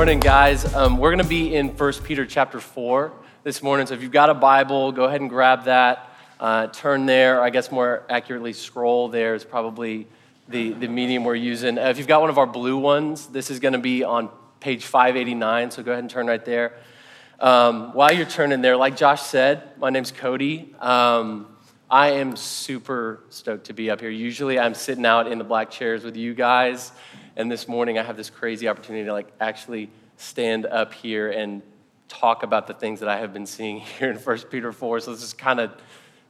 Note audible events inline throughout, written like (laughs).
morning, guys. Um, we're going to be in 1 Peter chapter 4 this morning. So if you've got a Bible, go ahead and grab that. Uh, turn there. I guess more accurately, scroll there is probably the, the medium we're using. Uh, if you've got one of our blue ones, this is going to be on page 589. So go ahead and turn right there. Um, while you're turning there, like Josh said, my name's Cody. Um, I am super stoked to be up here. Usually I'm sitting out in the black chairs with you guys. And this morning I have this crazy opportunity to like actually stand up here and talk about the things that I have been seeing (laughs) here in 1 Peter 4. So this is kind of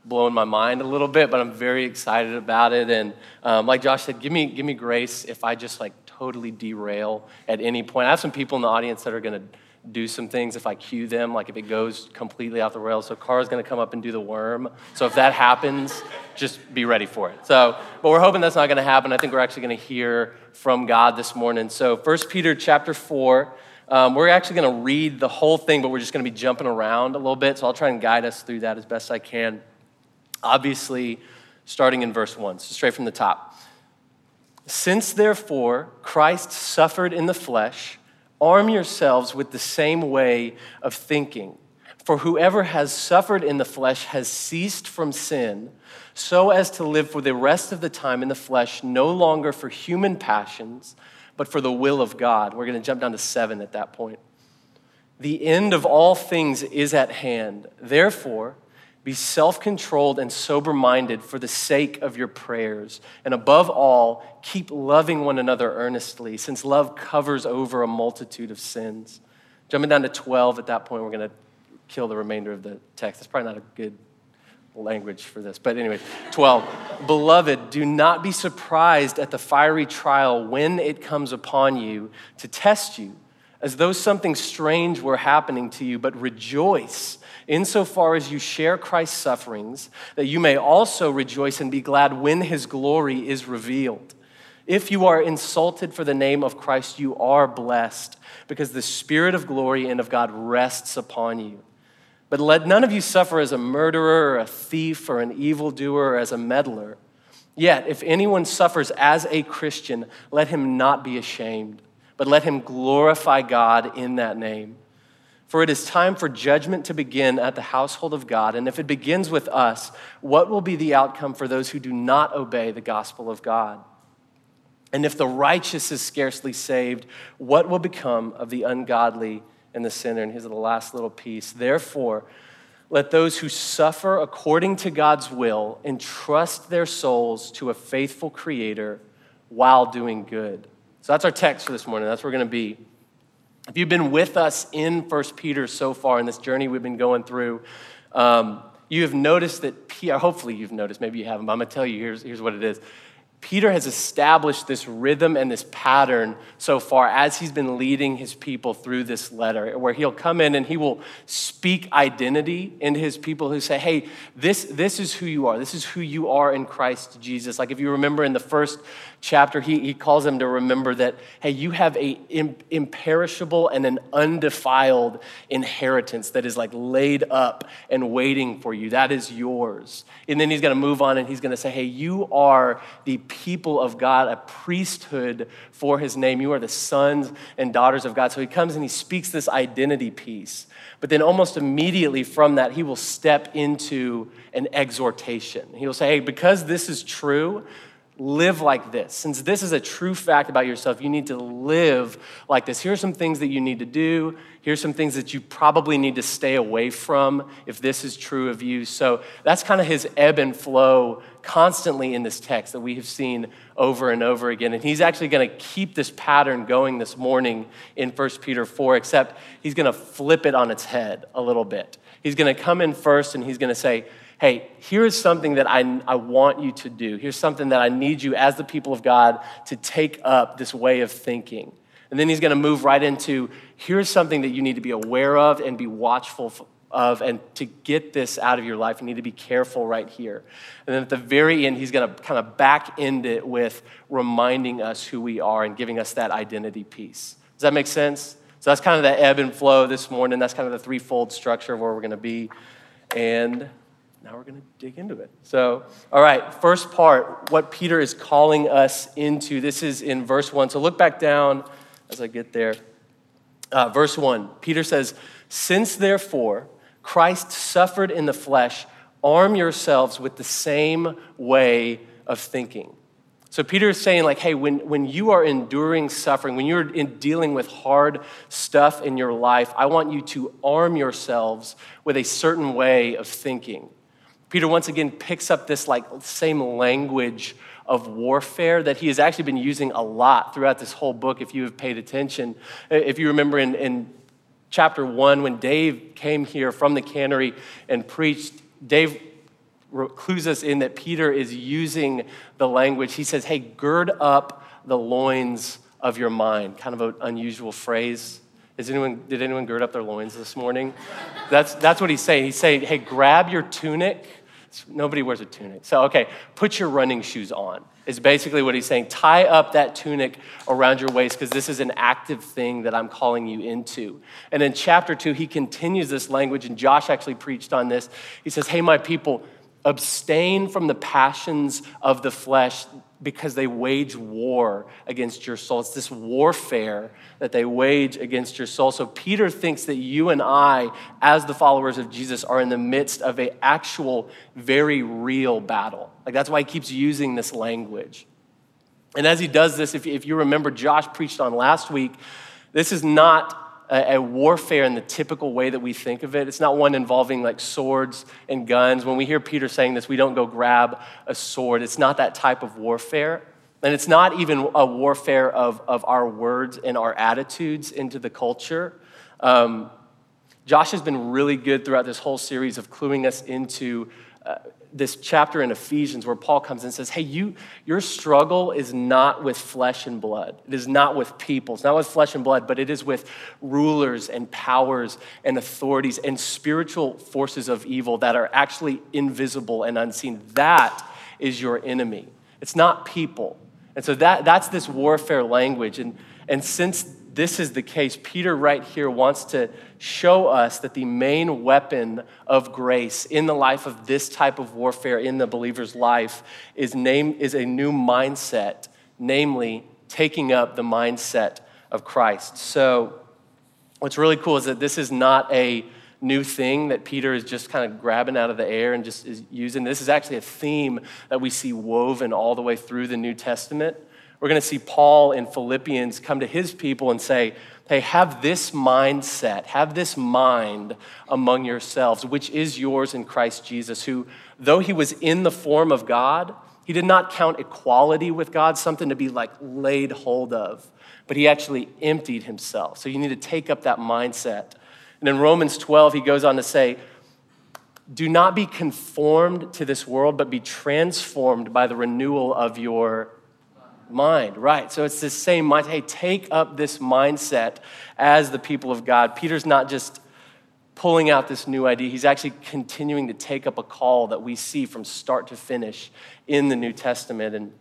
blowing my mind a little bit, but I'm very excited about it. And um, like Josh said, give me, give me grace if I just like totally derail at any point. I have some people in the audience that are going to do some things if I cue them, like if it goes completely off the rails. So Carl's gonna come up and do the worm. So if that happens, just be ready for it. So, but we're hoping that's not gonna happen. I think we're actually gonna hear from God this morning. So First Peter chapter 4, um, we're actually gonna read the whole thing, but we're just gonna be jumping around a little bit. So I'll try and guide us through that as best I can. Obviously, starting in verse 1, so straight from the top. Since therefore Christ suffered in the flesh, Arm yourselves with the same way of thinking. For whoever has suffered in the flesh has ceased from sin, so as to live for the rest of the time in the flesh, no longer for human passions, but for the will of God. We're going to jump down to seven at that point. The end of all things is at hand. Therefore, be self controlled and sober minded for the sake of your prayers. And above all, keep loving one another earnestly, since love covers over a multitude of sins. Jumping down to 12 at that point, we're going to kill the remainder of the text. That's probably not a good language for this. But anyway, 12. (laughs) Beloved, do not be surprised at the fiery trial when it comes upon you to test you, as though something strange were happening to you, but rejoice insofar as you share Christ's sufferings, that you may also rejoice and be glad when his glory is revealed. If you are insulted for the name of Christ, you are blessed, because the Spirit of glory and of God rests upon you. But let none of you suffer as a murderer, or a thief, or an evildoer, or as a meddler. Yet, if anyone suffers as a Christian, let him not be ashamed, but let him glorify God in that name. For it is time for judgment to begin at the household of God. And if it begins with us, what will be the outcome for those who do not obey the gospel of God? And if the righteous is scarcely saved, what will become of the ungodly and the sinner? And here's the last little piece. Therefore, let those who suffer according to God's will entrust their souls to a faithful Creator while doing good. So that's our text for this morning. That's where we're going to be. If you've been with us in First Peter so far in this journey we've been going through, um, you have noticed that, hopefully you've noticed, maybe you haven't, but I'm gonna tell you, here's, here's what it is. Peter has established this rhythm and this pattern so far as he's been leading his people through this letter, where he'll come in and he will speak identity into his people who say, Hey, this, this is who you are. This is who you are in Christ Jesus. Like if you remember in the first chapter, he, he calls them to remember that, hey, you have a imperishable and an undefiled inheritance that is like laid up and waiting for you. That is yours. And then he's going to move on and he's going to say, hey, you are the people of God, a priesthood for his name. You are the sons and daughters of God. So he comes and he speaks this identity piece. But then almost immediately from that, he will step into an exhortation. He will say, hey, because this is true, live like this. Since this is a true fact about yourself, you need to live like this. Here are some things that you need to do. Here's some things that you probably need to stay away from if this is true of you. So that's kind of his ebb and flow constantly in this text that we have seen over and over again. And he's actually going to keep this pattern going this morning in 1 Peter 4, except he's going to flip it on its head a little bit. He's going to come in first and he's going to say, hey, here's something that I, I want you to do. Here's something that I need you as the people of God to take up this way of thinking. And then he's going to move right into here's something that you need to be aware of and be watchful of, and to get this out of your life, you need to be careful right here. And then at the very end, he's going to kind of back end it with reminding us who we are and giving us that identity piece. Does that make sense? So that's kind of the ebb and flow this morning. That's kind of the threefold structure of where we're going to be. And now we're going to dig into it. So, all right, first part, what Peter is calling us into. This is in verse 1. So look back down as I get there. Uh, verse 1, Peter says, Since therefore Christ suffered in the flesh, arm yourselves with the same way of thinking. So Peter is saying, like, hey, when, when you are enduring suffering, when you're in dealing with hard stuff in your life, I want you to arm yourselves with a certain way of thinking. Peter once again picks up this like same language of warfare that he has actually been using a lot throughout this whole book, if you have paid attention. If you remember in, in chapter one, when Dave came here from the cannery and preached, Dave clues us in that Peter is using the language. He says, Hey, gird up the loins of your mind. Kind of an unusual phrase. Is anyone, did anyone gird up their loins this morning? That's, that's what he's saying. He's saying, Hey, grab your tunic. Nobody wears a tunic. So, okay, put your running shoes on, is basically what he's saying. Tie up that tunic around your waist because this is an active thing that I'm calling you into. And in chapter two, he continues this language, and Josh actually preached on this. He says, Hey, my people, abstain from the passions of the flesh because they wage war against your soul. It's this warfare that they wage against your soul. So Peter thinks that you and I, as the followers of Jesus, are in the midst of an actual, very real battle. Like that's why he keeps using this language. And as he does this, if, if you remember, Josh preached on last week, this is not a, warfare in the typical way that we think of it. It's not one involving like swords and guns. When we hear Peter saying this, we don't go grab a sword. It's not that type of warfare. And it's not even a warfare of, of our words and our attitudes into the culture. Um, Josh has been really good throughout this whole series of cluing us into uh, this chapter in Ephesians where Paul comes and says, Hey, you, your struggle is not with flesh and blood. It is not with people. It's not with flesh and blood, but it is with rulers and powers and authorities and spiritual forces of evil that are actually invisible and unseen. That is your enemy. It's not people. And so that, that's this warfare language. And, and since this is the case, Peter, right here, wants to show us that the main weapon of grace in the life of this type of warfare in the believer's life is, name, is a new mindset, namely, taking up the mindset of Christ. So, what's really cool is that this is not a new thing that Peter is just kind of grabbing out of the air and just is using. This is actually a theme that we see woven all the way through the New Testament. We're going to see Paul in Philippians come to his people and say, Hey, have this mindset, have this mind among yourselves, which is yours in Christ Jesus, who, though he was in the form of God, he did not count equality with God something to be like laid hold of, but he actually emptied himself. So you need to take up that mindset. And in Romans 12, he goes on to say, Do not be conformed to this world, but be transformed by the renewal of your mind, right? So it's the same mind. Hey, take up this mindset as the people of God. Peter's not just pulling out this new idea, he's actually continuing to take up a call that we see from start to finish in the New Testament. And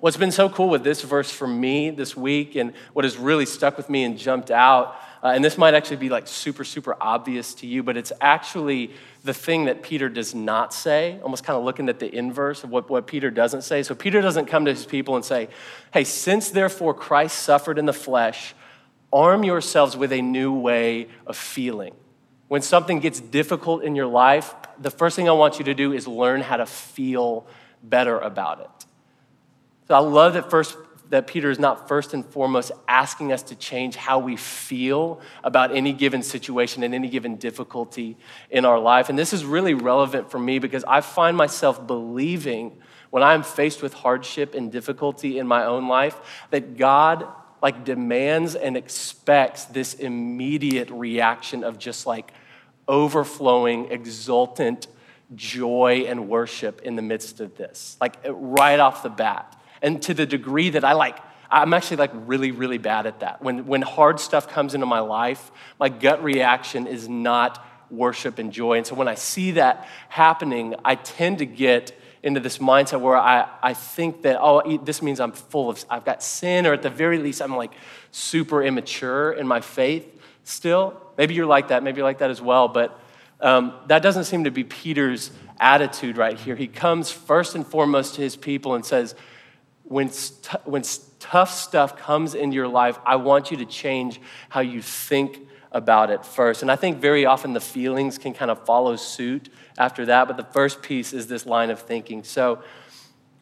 what's been so cool with this verse for me this week, and what has really stuck with me and jumped out uh, and this might actually be like super, super obvious to you, but it's actually the thing that Peter does not say, almost kind of looking at the inverse of what, what Peter doesn't say. So Peter doesn't come to his people and say, Hey, since therefore Christ suffered in the flesh, arm yourselves with a new way of feeling. When something gets difficult in your life, the first thing I want you to do is learn how to feel better about it. So I love that first that Peter is not first and foremost asking us to change how we feel about any given situation and any given difficulty in our life. And this is really relevant for me because I find myself believing when I'm faced with hardship and difficulty in my own life that God like demands and expects this immediate reaction of just like overflowing, exultant joy and worship in the midst of this, like right off the bat. And to the degree that I like, I'm actually like really, really bad at that. When, when hard stuff comes into my life, my gut reaction is not worship and joy. And so when I see that happening, I tend to get into this mindset where I, I think that, oh, this means I'm full of, I've got sin, or at the very least, I'm like super immature in my faith still. Maybe you're like that. Maybe you're like that as well. But um, that doesn't seem to be Peter's attitude right here. He comes first and foremost to his people and says, when, when tough stuff comes into your life, I want you to change how you think about it first. And I think very often the feelings can kind of follow suit after that, but the first piece is this line of thinking. So,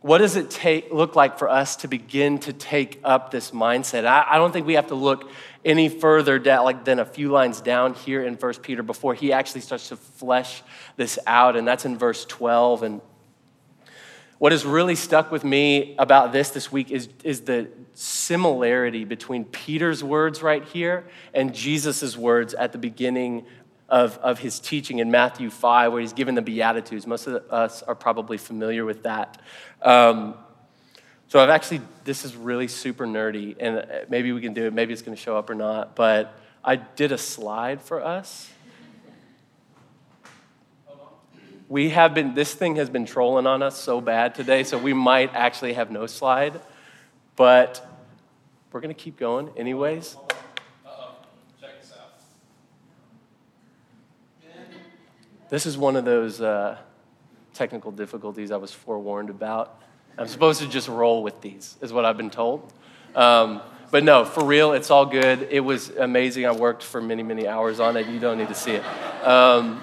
what does it take, look like for us to begin to take up this mindset? I, I don't think we have to look any further down, like than a few lines down here in First Peter before he actually starts to flesh this out, and that's in verse 12. And what has really stuck with me about this this week is, is the similarity between Peter's words right here and Jesus' words at the beginning of, of his teaching in Matthew 5, where he's given the Beatitudes. Most of us are probably familiar with that. Um, so I've actually, this is really super nerdy, and maybe we can do it, maybe it's going to show up or not, but I did a slide for us. We have been, this thing has been trolling on us so bad today, so we might actually have no slide, but we're going to keep going anyways. Uh-oh. Check this, out. this is one of those uh, technical difficulties I was forewarned about. I'm supposed to just roll with these, is what I've been told. Um, but no, for real, it's all good. It was amazing. I worked for many, many hours on it. You don't need to see it. Um,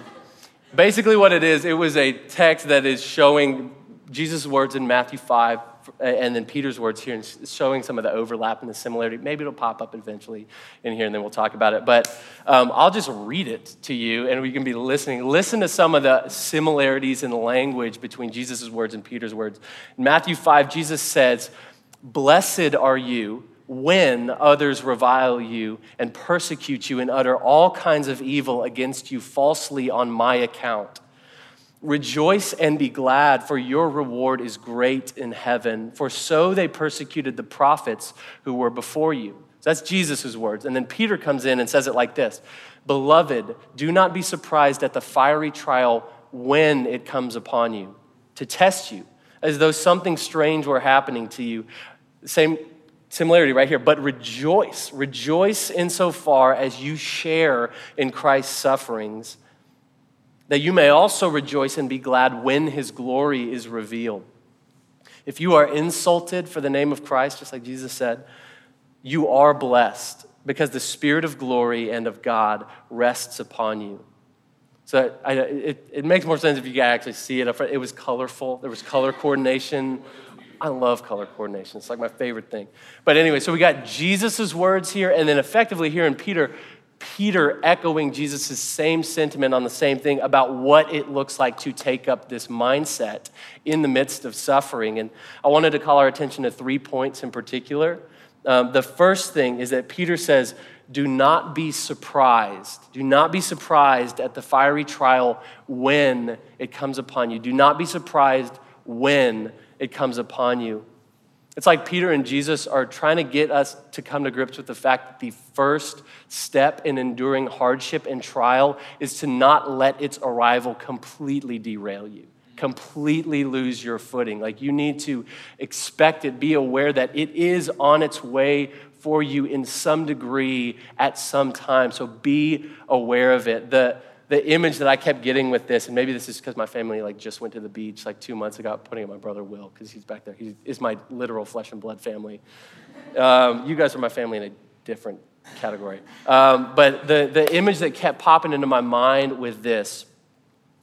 basically, what it is, it was a text that is showing Jesus' words in Matthew 5, and then Peter's words here, and showing some of the overlap and the similarity. Maybe it'll pop up eventually in here, and then we'll talk about it. But um, I'll just read it to you, and we can be listening. Listen to some of the similarities in language between Jesus' words and Peter's words. In Matthew 5, Jesus says, Blessed are you when others revile you and persecute you and utter all kinds of evil against you falsely on my account. Rejoice and be glad, for your reward is great in heaven. For so they persecuted the prophets who were before you. That's Jesus' words. And then Peter comes in and says it like this Beloved, do not be surprised at the fiery trial when it comes upon you to test you, as though something strange were happening to you. Same similarity right here, but rejoice. Rejoice insofar as you share in Christ's sufferings that you may also rejoice and be glad when his glory is revealed. If you are insulted for the name of Christ, just like Jesus said, you are blessed because the Spirit of glory and of God rests upon you. So I, it, it makes more sense if you actually see it. It was colorful, there was color coordination. I love color coordination. It's like my favorite thing. But anyway, so we got Jesus' words here, and then effectively here in Peter, Peter echoing Jesus' same sentiment on the same thing about what it looks like to take up this mindset in the midst of suffering. And I wanted to call our attention to three points in particular. Um, the first thing is that Peter says, Do not be surprised. Do not be surprised at the fiery trial when it comes upon you. Do not be surprised when it comes upon you. It's like Peter and Jesus are trying to get us to come to grips with the fact that the first step in enduring hardship and trial is to not let its arrival completely derail you, completely lose your footing. Like you need to expect it, be aware that it is on its way for you in some degree at some time. So be aware of it. The, the image that I kept getting with this, and maybe this is because my family like just went to the beach like two months ago, putting in my brother Will because he's back there. He is my literal flesh and blood family. Um, you guys are my family in a different category. Um, but the, the image that kept popping into my mind with this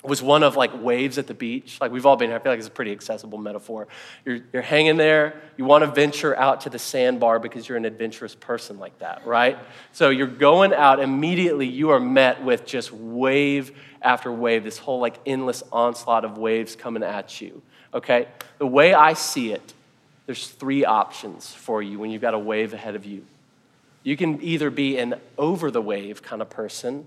was one of like waves at the beach. Like we've all been here. I feel like it's a pretty accessible metaphor. You're, you're hanging there. You want to venture out to the sandbar because you're an adventurous person like that, right? So you're going out. Immediately, you are met with just wave after wave, this whole like endless onslaught of waves coming at you, okay? The way I see it, there's three options for you when you've got a wave ahead of you. You can either be an over the wave kind of person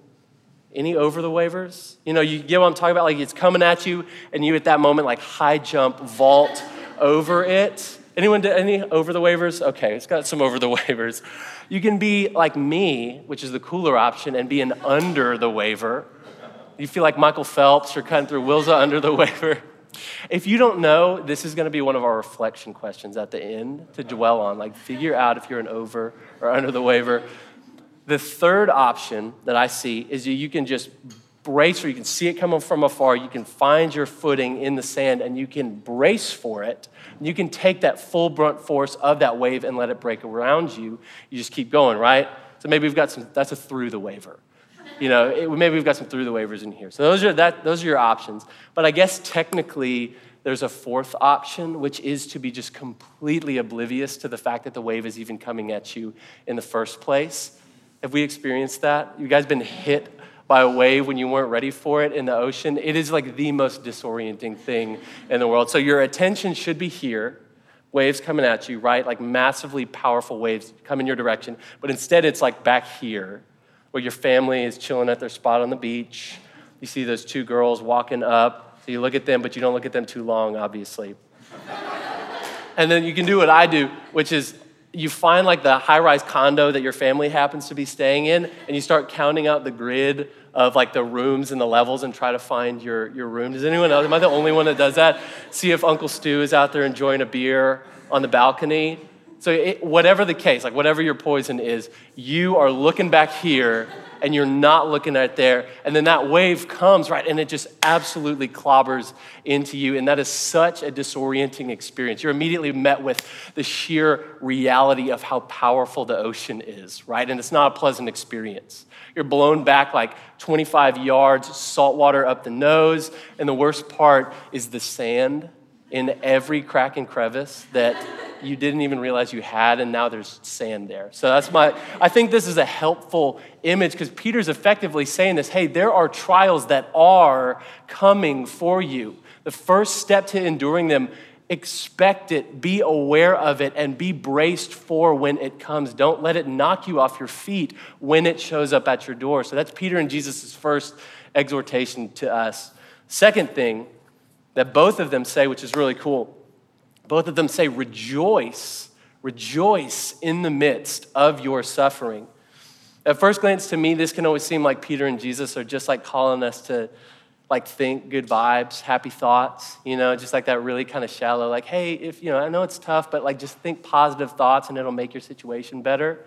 any over the waivers? You know, you get what I'm talking about? Like it's coming at you, and you at that moment, like high jump, vault over it. Anyone did any over the waivers? Okay, it's got some over the (laughs) waivers. You can be like me, which is the cooler option, and be an under the waiver. You feel like Michael Phelps, you're cutting through Wilza under the (laughs) waiver. If you don't know, this is going to be one of our reflection questions at the end to dwell on. Like, figure out if you're an over or under the waiver. The third option that I see is you can just brace or you can see it coming from afar. You can find your footing in the sand and you can brace for it. You can take that full brunt force of that wave and let it break around you. You just keep going, right? So maybe we've got some, that's a through the waiver. You know, it, maybe we've got some through the waivers in here. So those are, that, those are your options. But I guess technically, there's a fourth option, which is to be just completely oblivious to the fact that the wave is even coming at you in the first place. Have we experienced that? You guys been hit by a wave when you weren't ready for it in the ocean? It is like the most disorienting thing in the world. So your attention should be here. Waves coming at you, right? Like massively powerful waves come in your direction. But instead, it's like back here, where your family is chilling at their spot on the beach. You see those two girls walking up so you look at them, but you don't look at them too long, obviously. (laughs) and then you can do what I do, which is you find like the high rise condo that your family happens to be staying in, and you start counting out the grid of like the rooms and the levels and try to find your, your room. Does anyone else? Am I the only one that does that? See if Uncle Stu is out there enjoying a beer on the balcony. So, it, whatever the case, like whatever your poison is, you are looking back here and you're not looking at it there. And then that wave comes, right? And it just absolutely clobbers into you. And that is such a disorienting experience. You're immediately met with the sheer reality of how powerful the ocean is, right? And it's not a pleasant experience. You're blown back like 25 yards, salt water up the nose. And the worst part is the sand in every crack and crevice that you didn't even realize you had, and now there's sand there. So that's my, I think this is a helpful image because Peter's effectively saying this hey, there are trials that are coming for you. The first step to enduring them, expect it, be aware of it, and be braced for when it comes. Don't let it knock you off your feet when it shows up at your door. So that's Peter and Jesus' first exhortation to us. Second thing that both of them say, which is really cool, both of them say, rejoice, rejoice in the midst of your suffering. At first glance, to me, this can always seem like Peter and Jesus are just like calling us to like think good vibes, happy thoughts, you know, just like that really kind of shallow, like, hey, if, you know, I know it's tough, but like just think positive thoughts and it'll make your situation better.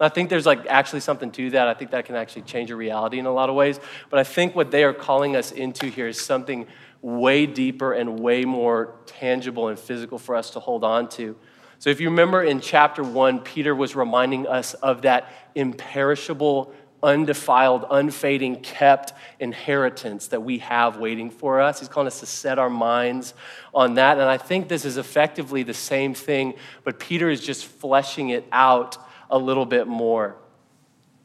I think there's like actually something to that. I think that can actually change your reality in a lot of ways. But I think what they are calling us into here is something way deeper and way more tangible and physical for us to hold on to. So, if you remember in chapter one, Peter was reminding us of that imperishable, undefiled, unfading, kept inheritance that we have waiting for us. He's calling us to set our minds on that. And I think this is effectively the same thing, but Peter is just fleshing it out a little bit more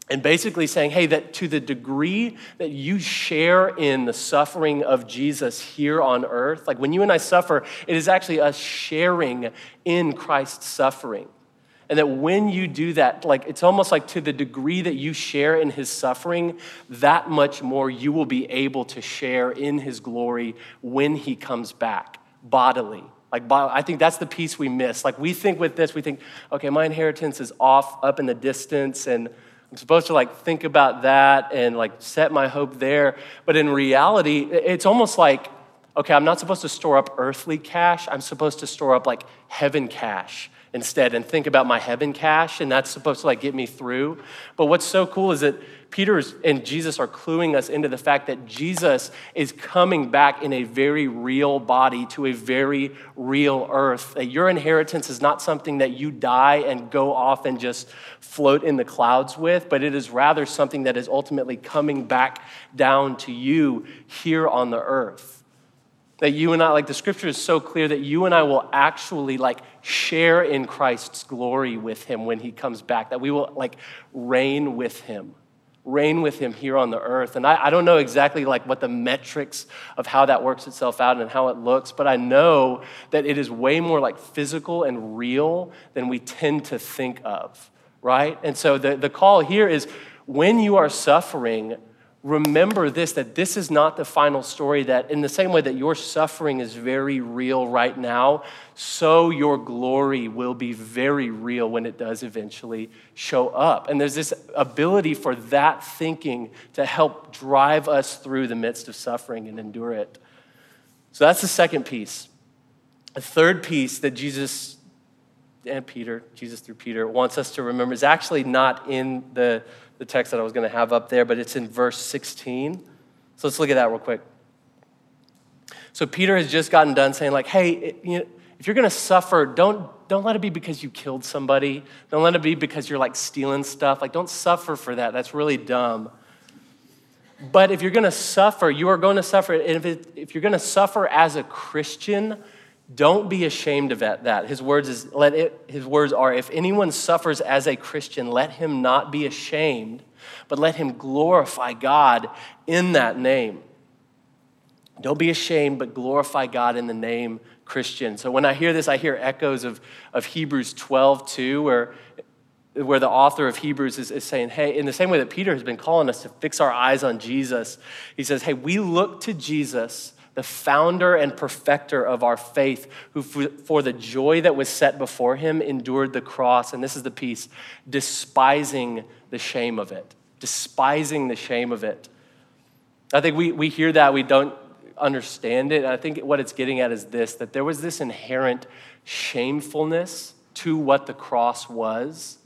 and basically saying, hey, that to the degree that you share in the suffering of Jesus here on earth, like when you and I suffer, it is actually us sharing in Christ's suffering. And that when you do that, like it's almost like to the degree that you share in his suffering, that much more you will be able to share in his glory when he comes back bodily. Like, I think that's the piece we miss. Like, we think with this, we think, okay, my inheritance is off up in the distance, and I'm supposed to like think about that and like set my hope there. But in reality, it's almost like, okay, I'm not supposed to store up earthly cash. I'm supposed to store up like heaven cash instead and think about my heaven cash and that's supposed to like get me through. But what's so cool is that peter and jesus are cluing us into the fact that jesus is coming back in a very real body to a very real earth. That your inheritance is not something that you die and go off and just float in the clouds with but it is rather something that is ultimately coming back down to you here on the earth that you and I, like the scripture is so clear that you and I will actually like share in Christ's glory with him when he comes back, that we will like reign with him, reign with him here on the earth. And I, I don't know exactly like what the metrics of how that works itself out and how it looks, but I know that it is way more like physical and real than we tend to think of, right? And so the, the call here is when you are suffering, remember this that this is not the final story, that in the same way that your suffering is very real right now, so your glory will be very real when it does eventually show up. And there's this ability for that thinking to help drive us through the midst of suffering and endure it. So that's the second piece. A third piece that Jesus and Peter, Jesus through Peter, wants us to remember is actually not in the the text that I was going to have up there, but it's in verse 16. So let's look at that real quick. So Peter has just gotten done saying, like, hey, if you're gonna suffer, don't, don't let it be because you killed somebody. Don't let it be because you're like stealing stuff. Like, don't suffer for that. That's really dumb. But if you're gonna suffer, you are going to suffer. And if, it, if you're gonna suffer as a Christian, don't be ashamed of that. His words, is, let it, his words are if anyone suffers as a Christian, let him not be ashamed, but let him glorify God in that name. Don't be ashamed, but glorify God in the name Christian. So when I hear this, I hear echoes of, of Hebrews 12 too, where, where the author of Hebrews is, is saying, hey, in the same way that Peter has been calling us to fix our eyes on Jesus, he says, hey, we look to Jesus, the founder and perfecter of our faith, who for the joy that was set before him endured the cross. And this is the piece despising the shame of it. Despising the shame of it. I think we, we hear that, we don't understand it. And I think what it's getting at is this that there was this inherent shamefulness to what the cross was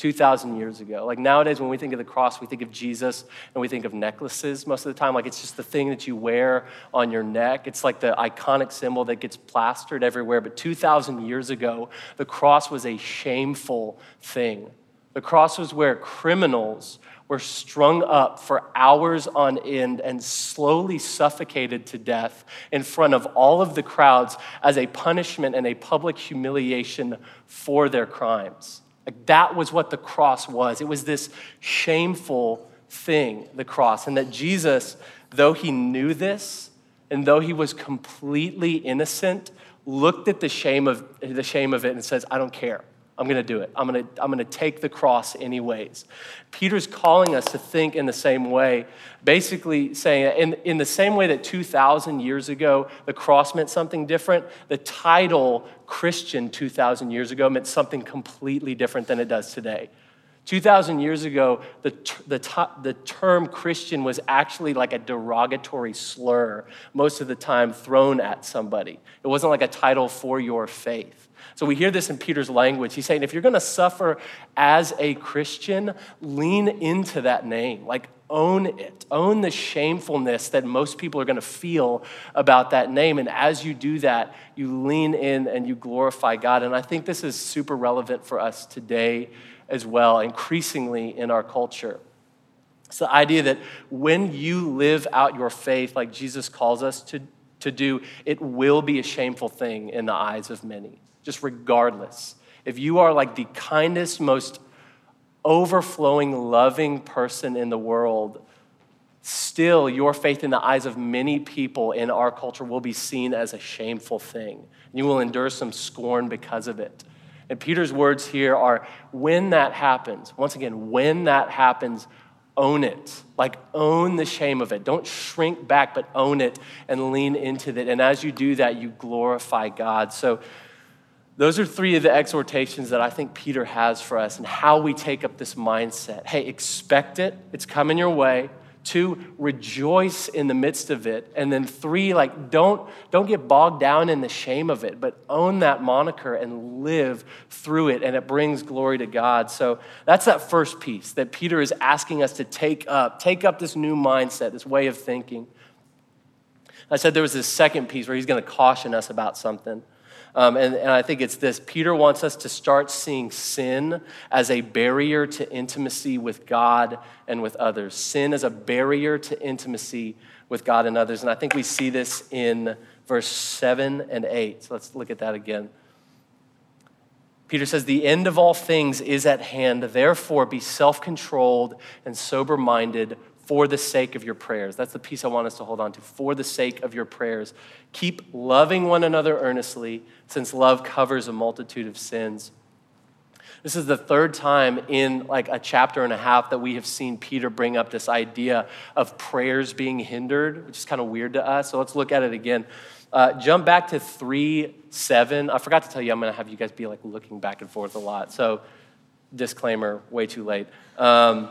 2,000 years ago. Like nowadays, when we think of the cross, we think of Jesus and we think of necklaces most of the time. Like it's just the thing that you wear on your neck. It's like the iconic symbol that gets plastered everywhere. But 2,000 years ago, the cross was a shameful thing. The cross was where criminals were strung up for hours on end and slowly suffocated to death in front of all of the crowds as a punishment and a public humiliation for their crimes. Like that was what the cross was. It was this shameful thing, the cross. And that Jesus, though he knew this, and though he was completely innocent, looked at the shame of, the shame of it and says, I don't care. I'm going to do it. I'm going to, I'm going to take the cross anyways. Peter's calling us to think in the same way, basically saying, in, in the same way that 2,000 years ago the cross meant something different, the title Christian 2,000 years ago meant something completely different than it does today. 2,000 years ago, the, the, the term Christian was actually like a derogatory slur, most of the time thrown at somebody. It wasn't like a title for your faith. So we hear this in Peter's language. He's saying, if you're going to suffer as a Christian, lean into that name. Like, own it. Own the shamefulness that most people are going to feel about that name. And as you do that, you lean in and you glorify God. And I think this is super relevant for us today as well, increasingly in our culture. It's the idea that when you live out your faith like Jesus calls us to, to do, it will be a shameful thing in the eyes of many just regardless. If you are like the kindest, most overflowing, loving person in the world, still your faith in the eyes of many people in our culture will be seen as a shameful thing. You will endure some scorn because of it. And Peter's words here are when that happens, once again, when that happens, own it. Like, own the shame of it. Don't shrink back, but own it and lean into it. And as you do that, you glorify God. So, those are three of the exhortations that I think Peter has for us and how we take up this mindset. Hey, expect it, it's coming your way. Two, rejoice in the midst of it. And then three, like don't, don't get bogged down in the shame of it, but own that moniker and live through it, and it brings glory to God. So that's that first piece that Peter is asking us to take up, take up this new mindset, this way of thinking. I said there was this second piece where he's going to caution us about something. Um, and, and I think it's this Peter wants us to start seeing sin as a barrier to intimacy with God and with others. Sin as a barrier to intimacy with God and others. And I think we see this in verse 7 and 8. So let's look at that again. Peter says, The end of all things is at hand. Therefore, be self controlled and sober minded for the sake of your prayers. That's the piece I want us to hold on to. For the sake of your prayers. Keep loving one another earnestly, since love covers a multitude of sins. This is the third time in like a chapter and a half that we have seen Peter bring up this idea of prayers being hindered, which is kind of weird to us. So let's look at it again. Uh, jump back to 3 7. I forgot to tell you, I'm going to have you guys be like looking back and forth a lot. So, disclaimer, way too late. Um,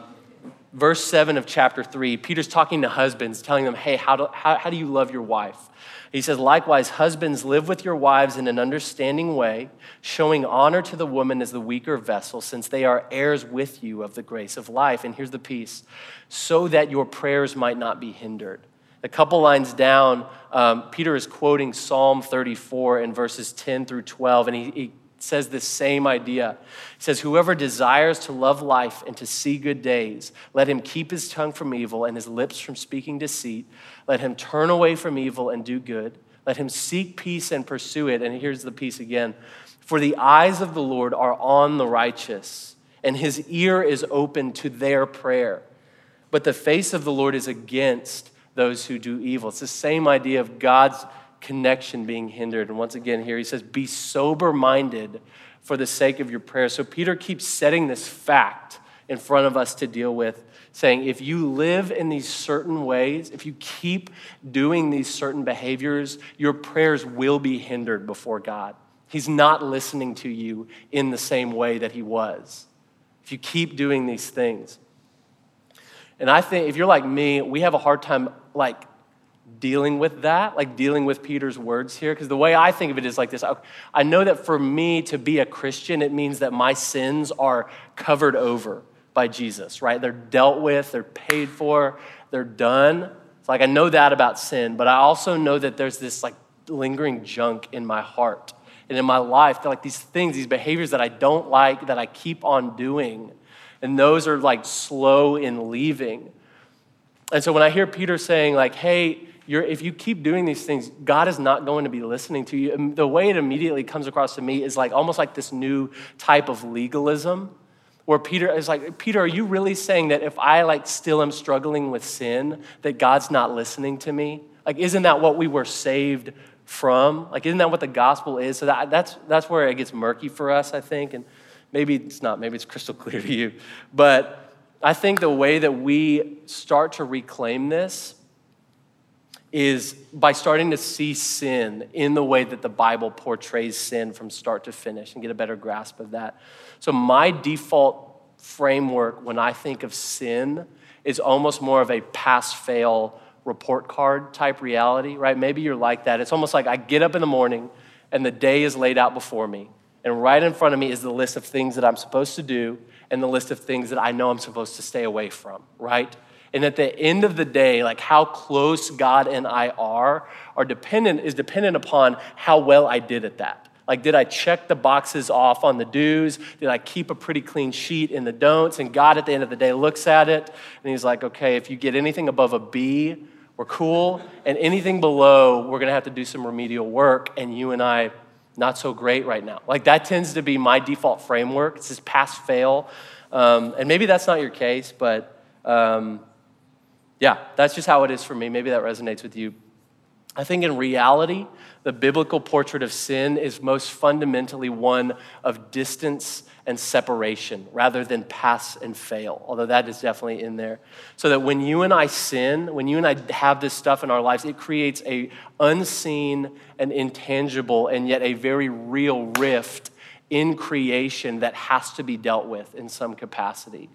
verse 7 of chapter 3, Peter's talking to husbands, telling them, hey, how do, how, how do you love your wife? He says, likewise, husbands, live with your wives in an understanding way, showing honor to the woman as the weaker vessel, since they are heirs with you of the grace of life. And here's the piece so that your prayers might not be hindered. A couple lines down, um, Peter is quoting Psalm 34 in verses 10 through 12, and he, he says the same idea. He says, Whoever desires to love life and to see good days, let him keep his tongue from evil and his lips from speaking deceit. Let him turn away from evil and do good. Let him seek peace and pursue it. And here's the piece again. For the eyes of the Lord are on the righteous, and his ear is open to their prayer. But the face of the Lord is against those who do evil. It's the same idea of God's connection being hindered. And once again, here he says, Be sober minded for the sake of your prayers. So Peter keeps setting this fact in front of us to deal with, saying, If you live in these certain ways, if you keep doing these certain behaviors, your prayers will be hindered before God. He's not listening to you in the same way that he was. If you keep doing these things. And I think if you're like me, we have a hard time like dealing with that, like dealing with Peter's words here. Because the way I think of it is like this I know that for me to be a Christian, it means that my sins are covered over by Jesus, right? They're dealt with, they're paid for, they're done. It's like I know that about sin, but I also know that there's this like lingering junk in my heart and in my life, like these things, these behaviors that I don't like, that I keep on doing. And those are like slow in leaving. And so when I hear Peter saying, like, hey, if you keep doing these things, God is not going to be listening to you. The way it immediately comes across to me is like almost like this new type of legalism where Peter is like, Peter, are you really saying that if I like still am struggling with sin, that God's not listening to me? Like, isn't that what we were saved from? Like, isn't that what the gospel is? So that, that's, that's where it gets murky for us, I think. And maybe it's not, maybe it's crystal clear to you. But I think the way that we start to reclaim this is by starting to see sin in the way that the Bible portrays sin from start to finish and get a better grasp of that. So, my default framework when I think of sin is almost more of a pass fail report card type reality, right? Maybe you're like that. It's almost like I get up in the morning and the day is laid out before me. And right in front of me is the list of things that I'm supposed to do and the list of things that I know I'm supposed to stay away from, right? And at the end of the day, like how close God and I are, are dependent is dependent upon how well I did at that. Like, did I check the boxes off on the do's? Did I keep a pretty clean sheet in the don'ts? And God at the end of the day looks at it and he's like, okay, if you get anything above a B, we're cool. And anything below, we're gonna have to do some remedial work. And you and I, not so great right now. Like, that tends to be my default framework. It's this pass fail. Um, and maybe that's not your case, but. Um, yeah, that's just how it is for me. Maybe that resonates with you. I think in reality, the biblical portrait of sin is most fundamentally one of distance and separation rather than pass and fail, although that is definitely in there. So that when you and I sin, when you and I have this stuff in our lives, it creates a unseen and intangible and yet a very real rift in creation that has to be dealt with in some capacity.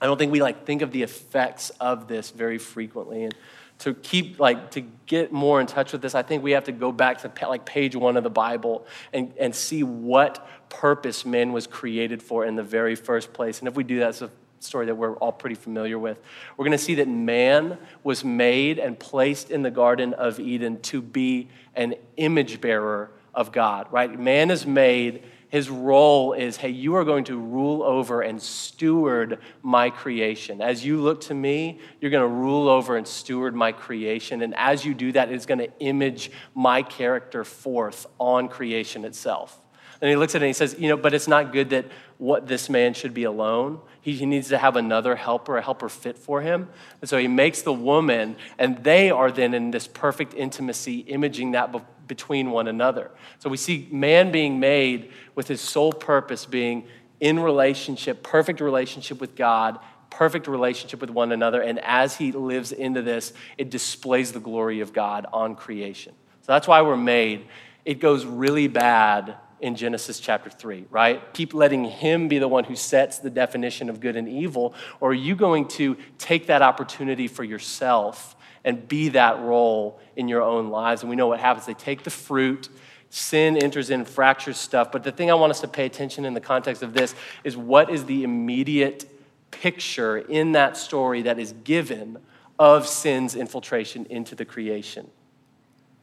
I don't think we like think of the effects of this very frequently. And to keep like to get more in touch with this, I think we have to go back to like page one of the Bible and, and see what purpose man was created for in the very first place. And if we do that, it's a story that we're all pretty familiar with. We're going to see that man was made and placed in the Garden of Eden to be an image bearer of God, right? Man is made his role is hey, you are going to rule over and steward my creation. As you look to me, you're going to rule over and steward my creation. And as you do that, it's going to image my character forth on creation itself. And he looks at it and he says, You know, but it's not good that what this man should be alone. He, he needs to have another helper, a helper fit for him. And so he makes the woman, and they are then in this perfect intimacy, imaging that between one another. So we see man being made with his sole purpose being in relationship, perfect relationship with God, perfect relationship with one another. And as he lives into this, it displays the glory of God on creation. So that's why we're made. It goes really bad in Genesis chapter 3, right? Keep letting him be the one who sets the definition of good and evil, or are you going to take that opportunity for yourself and be that role in your own lives. And we know what happens. They take the fruit, sin enters in, fractures stuff. But the thing I want us to pay attention in the context of this is what is the immediate picture in that story that is given of sin's infiltration into the creation.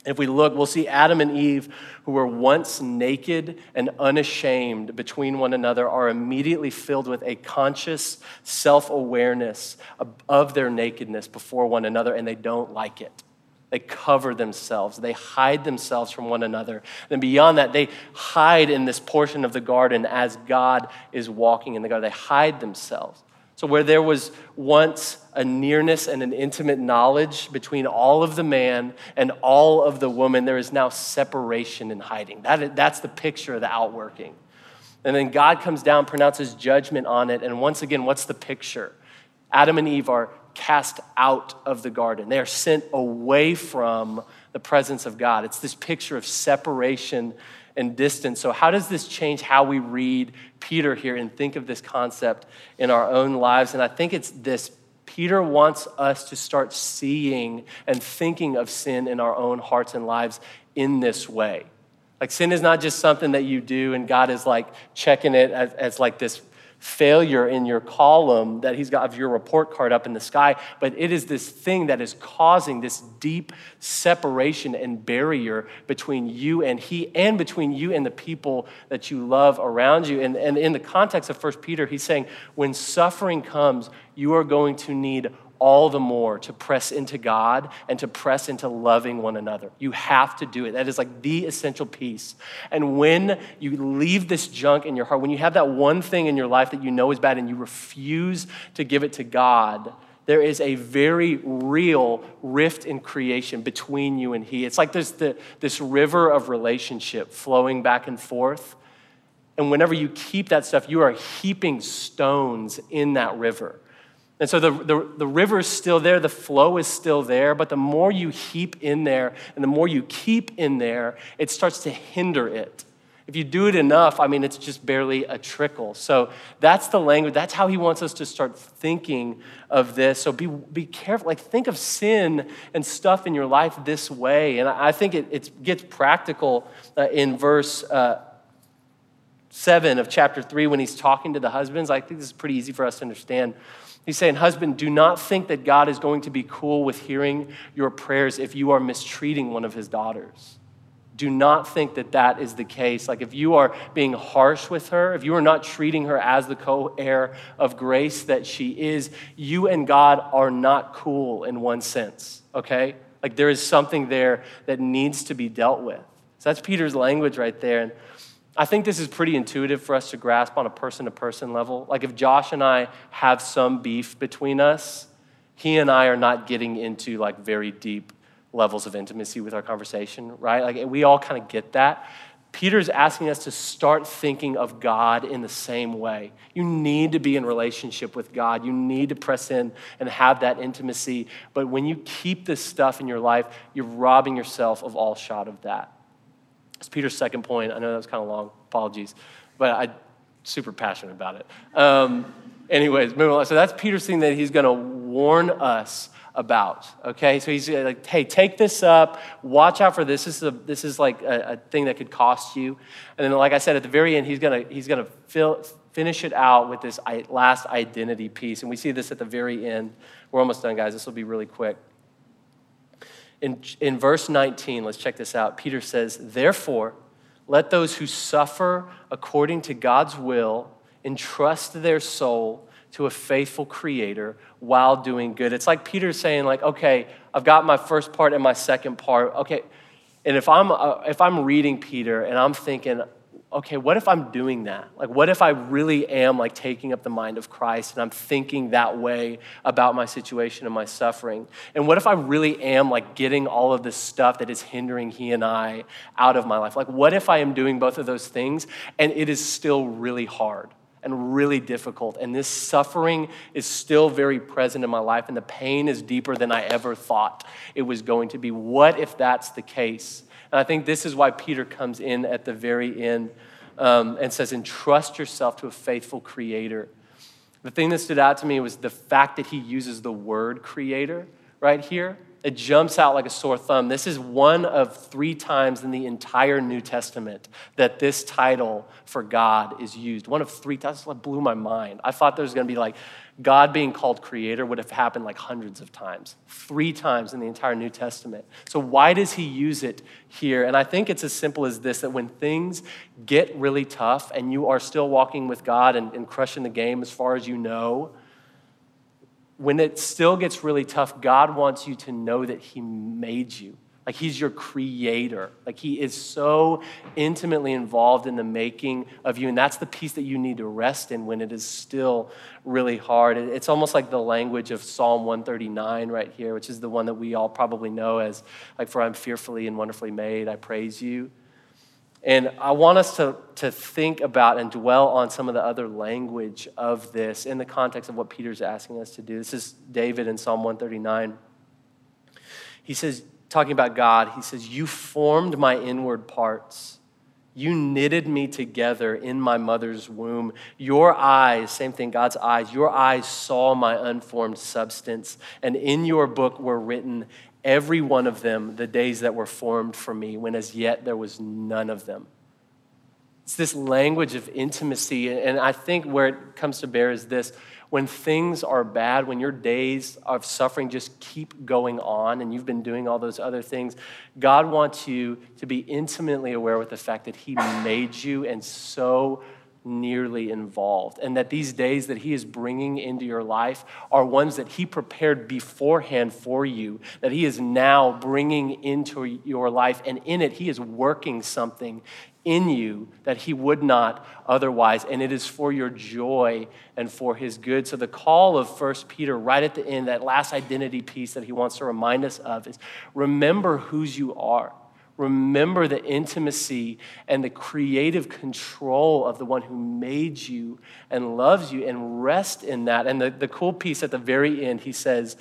If we look, we'll see Adam and Eve, who were once naked and unashamed between one another, are immediately filled with a conscious self awareness of their nakedness before one another, and they don't like it. They cover themselves, they hide themselves from one another. And beyond that, they hide in this portion of the garden as God is walking in the garden. They hide themselves. So, where there was once a nearness and an intimate knowledge between all of the man and all of the woman, there is now separation and hiding. That, that's the picture of the outworking. And then God comes down, pronounces judgment on it. And once again, what's the picture? Adam and Eve are cast out of the garden, they are sent away from the presence of God. It's this picture of separation and distance. So, how does this change how we read Peter here and think of this concept in our own lives? And I think it's this Peter wants us to start seeing and thinking of sin in our own hearts and lives in this way. Like, sin is not just something that you do and God is like checking it as, as like this failure in your column that he's got of your report card up in the sky, but it is this thing that is causing this deep separation and barrier between you and he and between you and the people that you love around you. And, and in the context of First Peter, he's saying, when suffering comes, you are going to need all the more to press into God and to press into loving one another. You have to do it. That is like the essential piece. And when you leave this junk in your heart, when you have that one thing in your life that you know is bad and you refuse to give it to God, there is a very real rift in creation between you and He. It's like there's the, this river of relationship flowing back and forth. And whenever you keep that stuff, you are heaping stones in that river. And so the, the, the river is still there, the flow is still there, but the more you heap in there and the more you keep in there, it starts to hinder it. If you do it enough, I mean, it's just barely a trickle. So that's the language. That's how he wants us to start thinking of this. So be, be careful. Like, think of sin and stuff in your life this way. And I think it, it gets practical uh, in verse uh, 7 of chapter 3 when he's talking to the husbands. I think this is pretty easy for us to understand. He's saying, Husband, do not think that God is going to be cool with hearing your prayers if you are mistreating one of his daughters. Do not think that that is the case. Like if you are being harsh with her, if you are not treating her as the co heir of grace that she is, you and God are not cool in one sense, okay? Like there is something there that needs to be dealt with. So that's Peter's language right there. And I think this is pretty intuitive for us to grasp on a person to person level. Like if Josh and I have some beef between us, he and I are not getting into like very deep levels of intimacy with our conversation, right? Like we all kind of get that. Peter's asking us to start thinking of God in the same way. You need to be in relationship with God. You need to press in and have that intimacy. But when you keep this stuff in your life, you're robbing yourself of all shot of that. Peter's second point. I know that was kind of long. Apologies. But I'm super passionate about it. Um, anyways, moving. So that's Peter's thing that he's going to warn us about. Okay, so he's like, hey, take this up. Watch out for this. This is a, this is like a, a thing that could cost you. And then, like I said, at the very end, he's gonna he's gonna finish it out with this last identity piece. And we see this at the very end. We're almost done, guys. This will be really quick. In, in verse 19, let's check this out. Peter says, Therefore, let those who suffer according to God's will entrust their soul to a faithful creator while doing good. It's like Peter saying, like, okay, I've got my first part and my second part. Okay, and if I'm, uh, if I'm reading Peter and I'm thinking, okay, what if I'm doing that? Like, what if I really am like taking up the mind of Christ and I'm thinking that way about my situation and my suffering? And what if I really am like getting all of this stuff that is hindering he and I out of my life? Like, what if I am doing both of those things and it is still really hard? And really difficult. And this suffering is still very present in my life, and the pain is deeper than I ever thought it was going to be. What if that's the case? And I think this is why Peter comes in at the very end um, and says, Entrust yourself to a faithful creator. The thing that stood out to me was the fact that he uses the word creator right here. it jumps out like a sore thumb. This is one of three times in the entire New Testament that this title for God is used. One of three times. That blew my mind. I thought there was going to be like God being called creator would have happened like hundreds of times, three times in the entire New Testament. So, why does he use it here? And I think it's as simple as this that when things get really tough and you are still walking with God and, and crushing the game as far as you know, when it still gets really tough, God wants you to know that He made you. Like He's your creator. Like He is so intimately involved in the making of you. And that's the piece that you need to rest in when it is still really hard. It's almost like the language of Psalm 139 right here, which is the one that we all probably know as, like, for I'm fearfully and wonderfully made, I praise you. And I want us to, to think about and dwell on some of the other language of this in the context of what Peter's asking us to do. This is David in Psalm 139. He says, talking about God, he says, You formed my inward parts. You knitted me together in my mother's womb. Your eyes, same thing, God's eyes, your eyes saw my unformed substance, and in your book were written every one of them the days that were formed for me, when as yet there was none of them. It's this language of intimacy. And I think where it comes to bear is this when things are bad, when your days of suffering just keep going on and you've been doing all those other things, God wants you to be intimately aware with the fact that He made you and so nearly involved. And that these days that He is bringing into your life are ones that He prepared beforehand for you, that He is now bringing into your life. And in it, He is working something in you that He would not otherwise. And it is for your joy and for His good. So the call of First Peter, right at the end, that last identity piece that He wants to remind us of is remember whose you are remember the intimacy and the creative control of the one who made you and loves you and rest in that. And the, the cool piece at the very end, he says,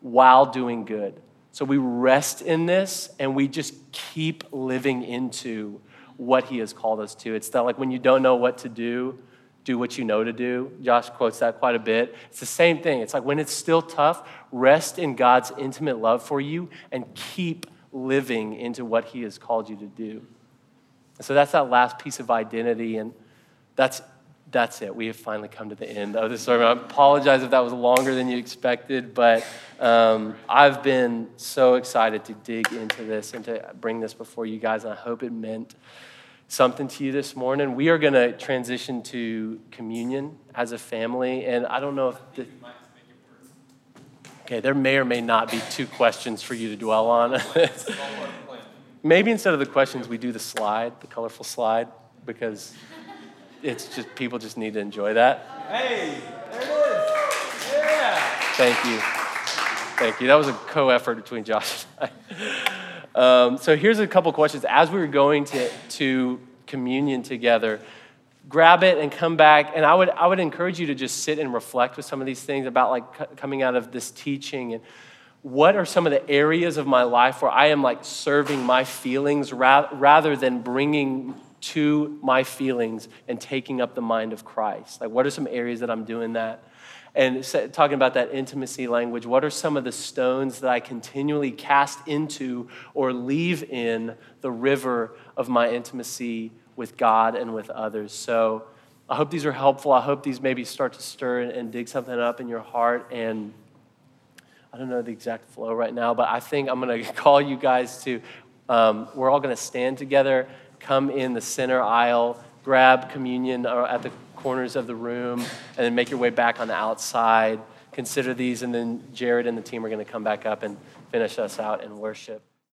while doing good. So we rest in this and we just keep living into what he has called us to. It's that, like when you don't know what to do, do what you know to do. Josh quotes that quite a bit. It's the same thing. It's like when it's still tough, rest in God's intimate love for you and keep living into what He has called you to do. So that's that last piece of identity, and that's that's it. We have finally come to the end of this sermon. I apologize if that was longer than you expected, but um, I've been so excited to dig into this and to bring this before you guys, and I hope it meant something to you this morning. We are going to transition to communion as a family, and I don't know if. The, Okay, there may or may not be two questions for you to dwell on. (laughs) Maybe instead of the questions, we do the slide, the colorful slide, because it's just people just need to enjoy that. Hey, there it is. Yeah. Thank you. Thank you. That was a co effort between Josh and I. Um, so here's a couple questions. As we were going to, to communion together, grab it and come back. And I would, I would encourage you to just sit and reflect with some of these things about like coming out of this teaching and what are some of the areas of my life where I am like serving my feelings ra- rather than bringing to my feelings and taking up the mind of Christ? Like, what are some areas that I'm doing that? And talking about that intimacy language, what are some of the stones that I continually cast into or leave in the river of my intimacy with God and with others. So I hope these are helpful. I hope these maybe start to stir and, dig something up in your heart. And I don't know the exact flow right now, but I think I'm going (laughs) to call you guys to, um, we're all going to stand together, come in the center aisle, grab communion uh, at the corners of the room, and then make your way back on the outside. Consider these, and then Jared and the team are going to come back up and finish us out in worship.